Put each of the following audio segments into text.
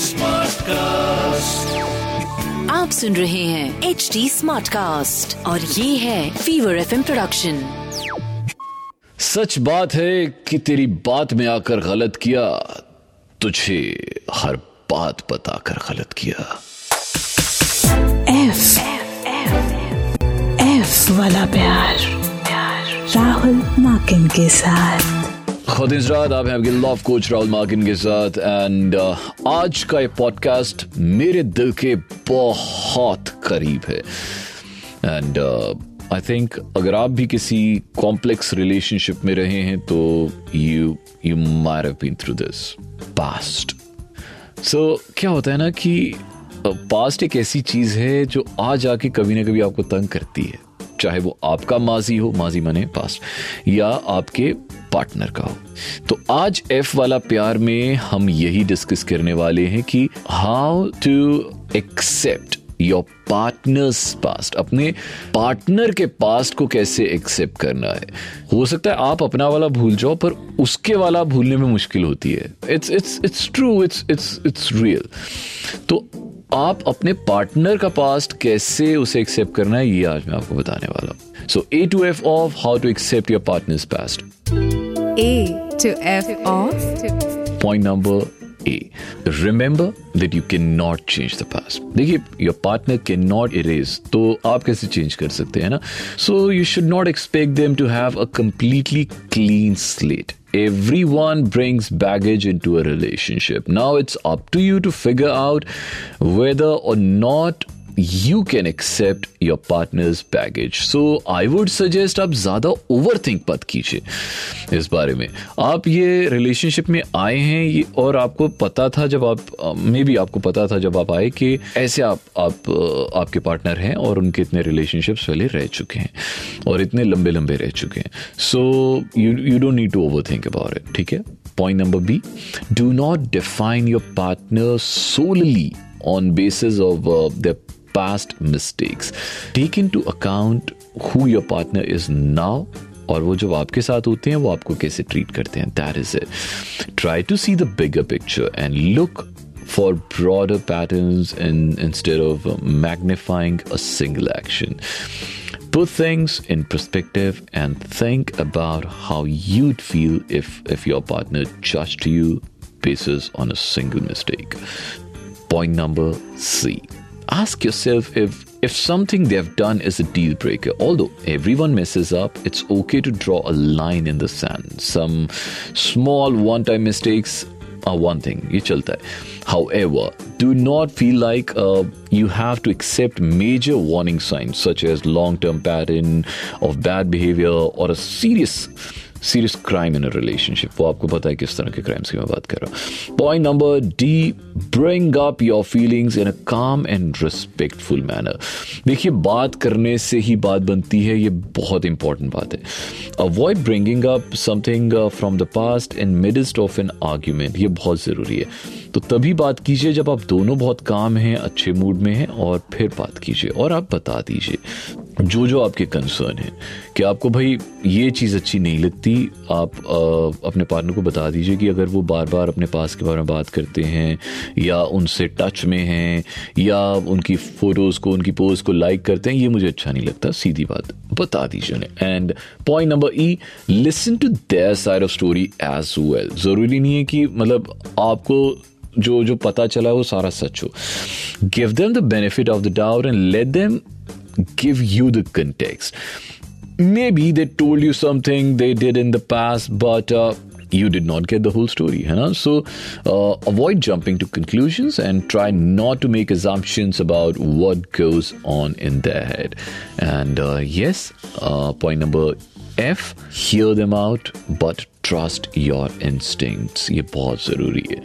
Smart cast आप सुन रहे हैं एच डी स्मार्ट कास्ट और ये है फीवर एफ़ प्रोडक्शन सच बात है कि तेरी बात में आकर गलत किया तुझे हर बात बताकर गलत किया। एफ़ एफ़ वाला प्यार। राहुल माकिन के साथ। खुद इजरात आप हैं लव कोच राहुल मार्किन के साथ एंड आज का ये पॉडकास्ट मेरे दिल के बहुत करीब है। एंड आई थिंक अगर आप भी किसी कॉम्प्लेक्स रिलेशनशिप में रहे हैं तो यू यू मार been through this past so क्या होता है ना कि पास्ट एक ऐसी चीज़ है जो आज आके कभी ना कभी आपको तंग करती है। चाहे वो आपका माजी हो, माजी मने पास्ट या आपके पार्टनर का हो। तो आज एफ़ वाला प्यार में हम यही डिस्कस करने वाले हैं कि how to accept your partner's past अपने पार्टनर के पास्ट को कैसे एक्सेप्ट करना है। हो सकता है आप अपना वाला भूल जाओ, पर उसके वाला भूलने में मुश्किल होती है। It's it's it's true it's it's it's real तो आप अपने पार्टनर का पास्ट कैसे उसे एक्सेप्ट करना है ये आज मैं आपको बताने वाला हूँ। So A to F of how to accept your partner's past A to F of point number A. Remember that you cannot change the past. देखिए your partner cannot erase तो आप कैसे change कर सकते हैं ना So you should not expect them to have a completely clean slate. Everyone brings baggage into a relationship. Now it's up to you to figure out whether or not you can accept your partner's baggage. So I would suggest आप ज़्यादा over think मत कीजिए इस बारे में। आप ये relationship में आए हैं ये और आपको पता था जब आप मे बी आपको पता था जब आप आए कि ऐसे आप आप आपके पार्टनर हैं और उनके इतने रिलेशनशिप्स पहले रह चुके हैं और इतने लंबे लंबे रह चुके हैं। So you you don't need to over think about it ठीक है? Point number B do not define your partner solely basis of uh, their past mistakes. Take into account who your partner is now और वो जो आपके साथ होते हैं वो आपको कैसे ट्रीट करते हैं that is it try to see the bigger picture and look for broader patterns and instead of magnifying a single action. Put things in perspective and think about how you'd feel if, if your partner judged you basis on a single mistake. Point number C. ask yourself if if something they've done is a deal breaker, although everyone messes up, it's okay to draw a line in the sand. Some small one time mistakes are one thing, ye chalta. However, do not feel like uh, you have to accept major warning signs such as long term pattern of bad behavior or a serious serious crime in relationship वो आपको पता है किस तरह के crimes की मैं बात कर रहा हूँ। Point number D bring up your feelings in a calm and respectful manner देखिए, बात करने से ही बात बनती है, ये बहुत इंपॉर्टेंट बात है। Avoid bringing up something from the past in midst of an argument ये बहुत ज़रूरी है। तो तभी बात कीजिए जब आप दोनों बहुत काम हैं, अच्छे मूड में हैं, और फिर बात कीजिए, और आप बता दीजिए। जो जो आपके कंसर्न हैं कि आपको भाई ये चीज़ अच्छी नहीं लगती? आप आ, अपने पार्टनर को बता दीजिए कि अगर वो बार बार अपने पास के बारे में बात करते हैं या उनसे टच में हैं या उनकी फ़ोटोज़ को उनकी पोज को लाइक करते हैं ये मुझे अच्छा नहीं लगता सीधी बात बता दीजिए उन्हें। And point number E listen to their side of story as well ज़रूरी नहीं है कि मतलब आपको जो जो पता चला वो सारा सच हो। Give them the benefit of the doubt and let them give you the context. Maybe they told you something they did in the past, but uh, you did not get the whole story. You know? So uh, avoid jumping to conclusions and try not to make assumptions about what goes on in their head. And uh, yes, uh, point number F, hear them out, but trust your instincts. ये बहुत ज़रूरी है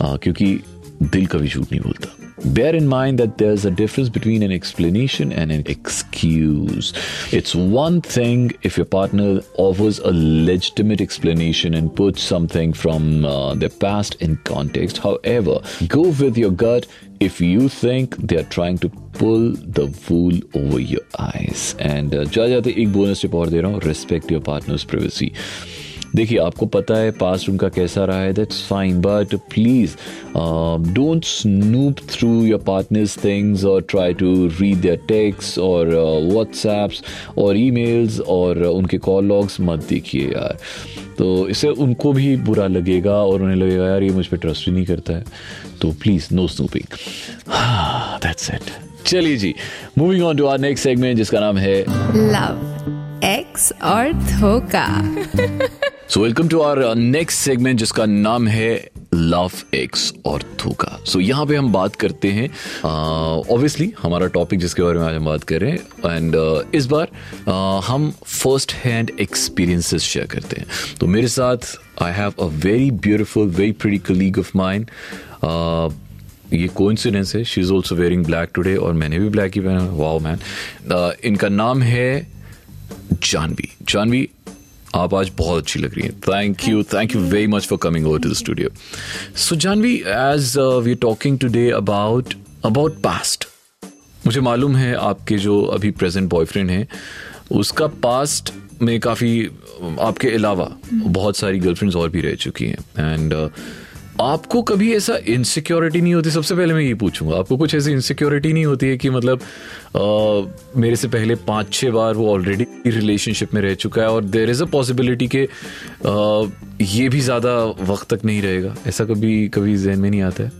uh, क्योंकि दिल कभी झूठ नहीं बोलता Bear in mind that there's a difference between an explanation and an excuse. It's one thing if your partner offers a legitimate explanation and puts something from uh, their past in context. However, go with your gut if you think they're trying to pull the wool over your eyes. And uh, ja jate bonus tip aur de respect your partner's privacy. देखिए, आपको पता है past उनका कैसा रहा है? That's fine but please don't snoop through your partner's things और try to read their texts और व्हाट्सएप्स और ईमेल्स और उनके कॉल लॉग्स मत देखिए यार। तो इससे उनको भी बुरा लगेगा और उन्हें लगेगा, यार, ये मुझ पर ट्रस्ट ही नहीं करता है। तो please no snooping that's it चलिए जी moving on to our next segment जिसका नाम है लव एक्स और धोखा। So welcome to our next segment जिसका नाम है लव एक्स और धोखा। सो so, यहाँ पे हम बात करते हैं ऑब्वियसली uh, हमारा टॉपिक जिसके बारे में आज हम बात कर रहे हैं एंड uh, इस बार uh, हम फ़र्स्ट हैंड एक्सपीरियंसेस शेयर करते हैं। तो मेरे साथ I have a very beautiful very pretty colleague of mine ये कोइंसिडेंस है she is also wearing black today और मैंने भी ब्लैक ही पहना वाओ मैन इनका नाम है जानवी जानवी आप आज बहुत अच्छी लग रही है। Thank you thank you very much for coming over to the studio so Jahnavi as we talking today about about past मुझे मालूम है आपके जो अभी प्रेजेंट बॉयफ्रेंड हैं उसका पास्ट में काफ़ी आपके अलावा बहुत सारी गर्लफ्रेंड्स और भी रह चुकी हैं। एंड uh, आपको कभी ऐसा इनसिक्योरिटी नहीं होती? सबसे पहले मैं ये पूछूँगा आपको कुछ ऐसी इनसिक्योरिटी नहीं होती है कि मतलब आ, मेरे से पहले पाँच छह बार वो ऑलरेडी रिलेशनशिप में रह चुका है और देर इज़ अ पॉसिबिलिटी के आ, ये भी ज़्यादा वक्त तक नहीं रहेगा? ऐसा कभी कभी जहन में नहीं आता है?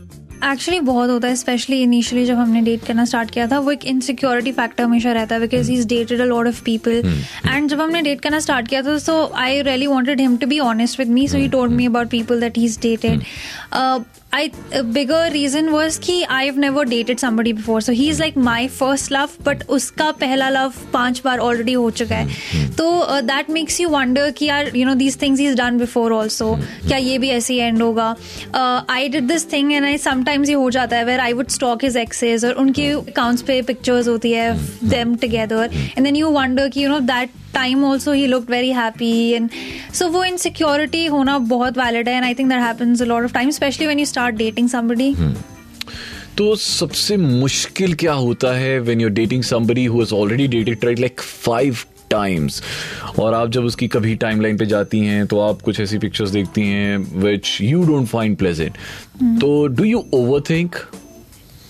एक्चुअली बहुत होता है स्पेशली इनिशियली जब हमने डेट करना स्टार्ट किया था वो एक इनसिक्योरिटी फैक्टर हमेशा रहता है because he is dated a lot of people and जब हमने डेट करना स्टार्ट किया था so I really wanted him to be honest with me so he told me about people that he is dated I bigger reason was की I have never dated somebody before so he is like my first love but उसका पहला love पाँच बार already हो चुका है तो that makes you wonder की are you know these things is done before also क्या ये भी ऐसे ही एंड होगा I did this thing and I sometimes ये हो जाता है where I would stalk his exes और उनके अकाउंट्स पे पिक्चर्स होती है them together and then you wonder की you know that time also he look very happy and so वो इनसिक्योरिटी होना बहुत वैलिड है and I think that happens a lot of time specially when you start dating somebody तो सबसे मुश्किल क्या होता है when you dating somebody who has already dated right like five times और आप जब उसकी कभी टाइमलाइन पे जाती हैं तो आप कुछ ऐसी पिक्चर्स देखती हैं which you don't find pleasant तो डू यू ओवर थिंक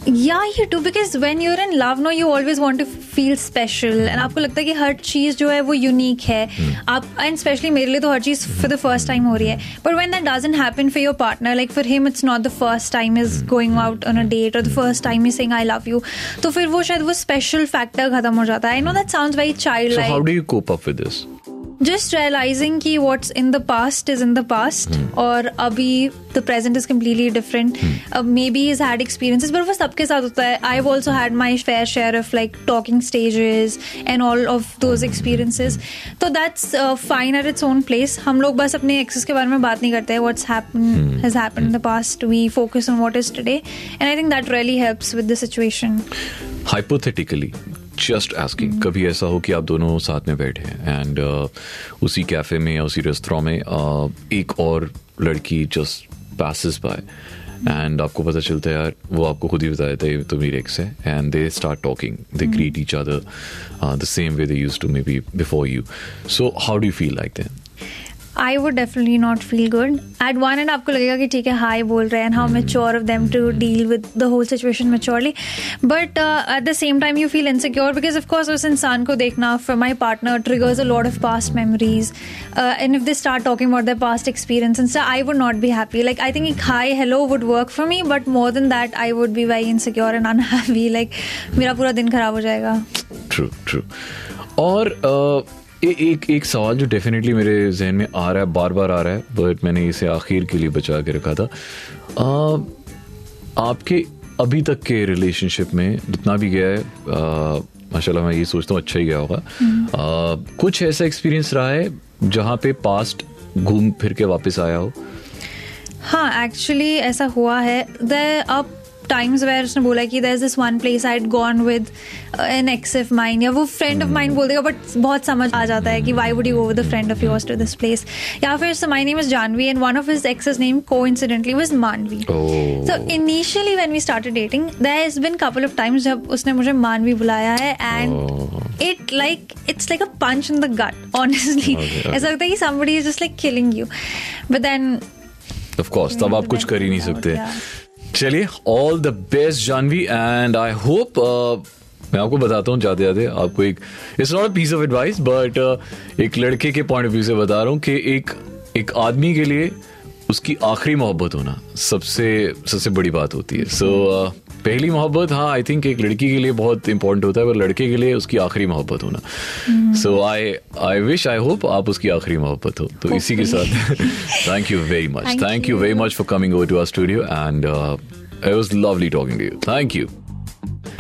या you do because when you're in love no you always want to feel special and आपको लगता है कि हर चीज़ जो है वो यूनिक है। Hmm. आप एंड स्पेशली मेरे लिए तो हर चीज़ फॉर द फ़र्स्ट टाइम हो रही है। But when that doesn't happen for your partner like for him it's not the first time is going out on a date और the first time is saying I love you तो फिर वो शायद वो special factor खत्म हो जाता है। I know that sound very child like how do you cope up with this just realising की what's in the past is in the past और अभी the present is completely different maybe is had experiences but वो सबके साथ होता है. I also had my fair share of like talking stages and all of those experiences तो that's fine at its own place हम लोग बस अपने एक्सेस के बारे में बात नहीं करते. हैं what's has happen in the past we focus on what is today and I think that really help with the situation hypothetically just asking कभी ऐसा हो कि आप दोनों साथ में बैठे हैं? एंड uh, उसी कैफ़े में या उसी रेस्तरा में uh, एक और लड़की जस्ट पैसेस बाय एंड आपको पता चलता है यार वो आपको खुद ही बता देता है तो मेरी एक्स है and they start talking they greet each other the same way they use to maybe before you so how do you feel like that I would definitely not feel good at one and आपको लगेगा कि ठीक है hi बोल रहे हैं how mature of them to deal with the whole situation maturely but at the same time you feel insecure because of course उस इंसान को देखना for my partner triggers a lot of past memories and if they start talking about the past experience and I would not be happy like I think एक hi hello would work for me but more than that I would be very insecure and unhappy like मेरा पूरा दिन खराब हो जाएगा। True true और uh, ए, एक एक सवाल जो डेफिनेटली मेरे जहन में आ रहा है बार बार आ रहा है बट मैंने इसे आखिर के लिए बचा के रखा था। आ, आपके अभी तक के रिलेशनशिप में जितना भी गया है माशाल्लाह मैं ये सोचता हूँ अच्छा ही गया होगा। हम्म। कुछ ऐसा एक्सपीरियंस रहा है जहाँ पे पास्ट घूम फिर के वापस आया हो? हाँ एक्चुअली ऐसा हुआ है। द अब टाइम्स वेयर उसने बोला कि there this one place I gone with an ex of mind या वो फ्रेंड ऑफ़ माइंड बोल देगा बट बहुत समझ आ जाता है कि why would you go with friend of yours to this place या फिर my name is Janhvi and one of his exes name को incidentally was Manvi so initially when we started dating there is been couple of times जब उसने मुझे मानवी बुलाया है and it like it's like a punch in the gut honestly. Okay, okay. ऐसा लगता है कि somebody is just like killing you. But then of course आप कुछ कर ही नहीं सकते। चलिए all the best Janhvi and I hope मैं आपको बताता हूँ, जाते जाते आपको एक it's not piece of advice but एक लड़के के पॉइंट ऑफ़ व्यू से बता रहा हूँ कि एक एक आदमी के लिए उसकी आखिरी मोहब्बत होना सबसे सबसे बड़ी बात होती है। सो पहली मोहब्बत हाँ आई थिंक एक लड़की के लिए बहुत इंपॉर्टेंट होता है पर लड़के के लिए उसकी आखिरी मोहब्बत होना। सो आई आई विश आई होप आप उसकी आखिरी मोहब्बत हो। तो इसी के साथ thank you very much thank you very much for coming over to our studio and it was lovely talking to you. Thank you.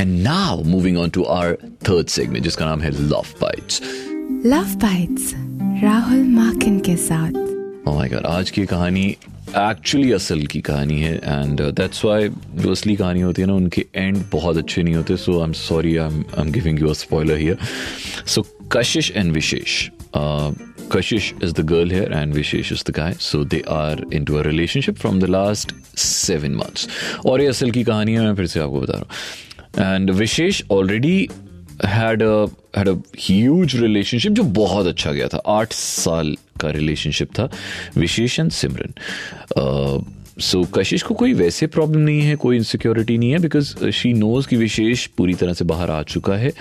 And now moving on to our third segment जिसका नाम है love bites. Love bites Rahul Makin के साथ। Oh my god, आज की कहानी actually असल की कहानी है एंड दैट्स वाई जो असली कहानी होती है ना, उनके एंड बहुत अच्छे नहीं होते so I am sorry I am giving you a spoiler here so Kashish and Vishesh Kashish is the girl here and Vishesh is the guy. So, they are into a relationship from the last seven months. और ये असल की कहानी है, मैं फिर से आपको बता रहा हूँ and Vishesh already a, had a huge relationship जो बहुत अच्छा गया था आठ साल का रिलेशनशिप था विशेष एंड सिमरन सो कशिश को कोई वैसे प्रॉब्लम नहीं है, कोई इनसिक्योरिटी नहीं है बिकॉज़ शी नोज़ कि विशेष पूरी तरह से बाहर आ चुका है.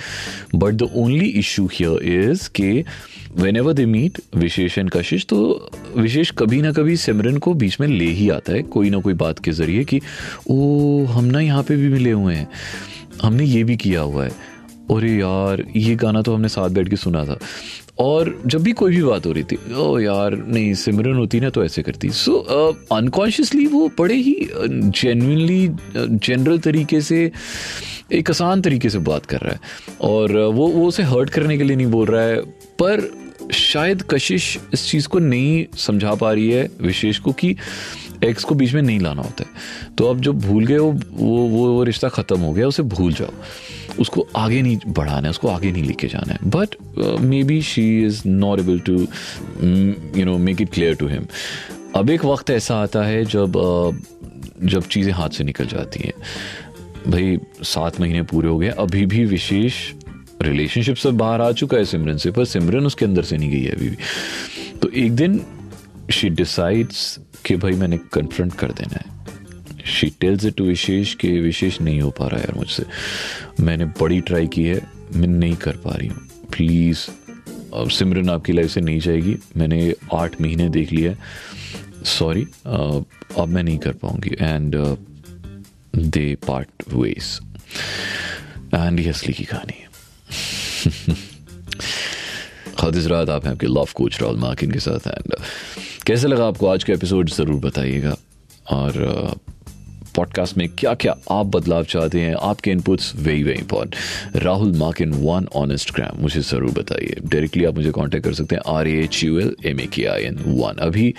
But the only issue here is के whenever they meet Vishesh and Kashish तो विशेष कभी ना कभी सिमरन को बीच में ले ही आता है, कोई ना कोई बात के ज़रिए कि ओ हम ना यहाँ पे भी मिले हुए हैं। हमने ये भी किया हुआ है। अरे यार, ये गाना तो हमने साथ बैठ के सुना था। और जब भी कोई भी बात हो रही थी ओ यार नहीं सिमरन होती ना तो ऐसे करती। सो अनकॉन्शियसली वो बड़े ही जेन्यनली जनरल तरीके से एक आसान तरीके से बात कर रहा है। और uh, वो वो उसे हर्ट करने के लिए नहीं बोल रहा है पर शायद कशिश इस चीज़ को नहीं समझा पा रही है विशेष को कि एक्स को बीच में नहीं लाना होता है। तो अब जो भूल गए वो वो वो, वो रिश्ता ख़त्म हो गया उसे भूल जाओ। उसको आगे नहीं बढ़ाना है उसको आगे नहीं लेके जाना है। But maybe she is not able to you know make it clear to him अब एक वक्त ऐसा आता है जब uh, जब चीज़ें हाथ से निकल जाती हैं। भाई सात महीने पूरे हो गए अभी भी विशेष रिलेशनशिप से बाहर आ चुका है सिमरन से पर सिमरन उसके अंदर से नहीं गई है अभी भी। तो एक दिन शी डिसाइड्स कि भाई मैंने कन्फ्रंट कर देना है। She tells it to Vishesh कि विशेष नहीं हो पा रहा है यार मुझसे। मैंने बड़ी ट्राई की है, मैं नहीं कर पा रही हूँ। प्लीज़ अब सिमरन आपकी लाइफ से नहीं जाएगी। मैंने आठ महीने देख लिया है। सॉरी अब मैं नहीं कर पाऊँगी। And they part ways and ये असली की कहानी। है खादिज रात आप हैं आपके लव कोच राहुल माकिन के साथ। एंड कैसे लगा आपको आज का एपिसोड ज़रूर बताइएगा। और पॉडकास्ट में क्या क्या आप बदलाव चाहते हैं, आपके inputs very very important Rahul Makin one on Instagram मुझे ज़रूर बताइए। डायरेक्टली आप मुझे कांटेक्ट कर सकते हैं R H U L M A K I N one अभी,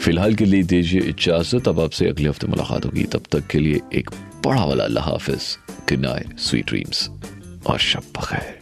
फ़िलहाल के लिए दीजिए इजाज़त। अब आपसे अगले हफ़्ते मुलाकात होगी। तब तक के लिए एक बड़ा वाला हाफिज। गुड नाइट स्वीट ड्रीम्स और शब बखैर।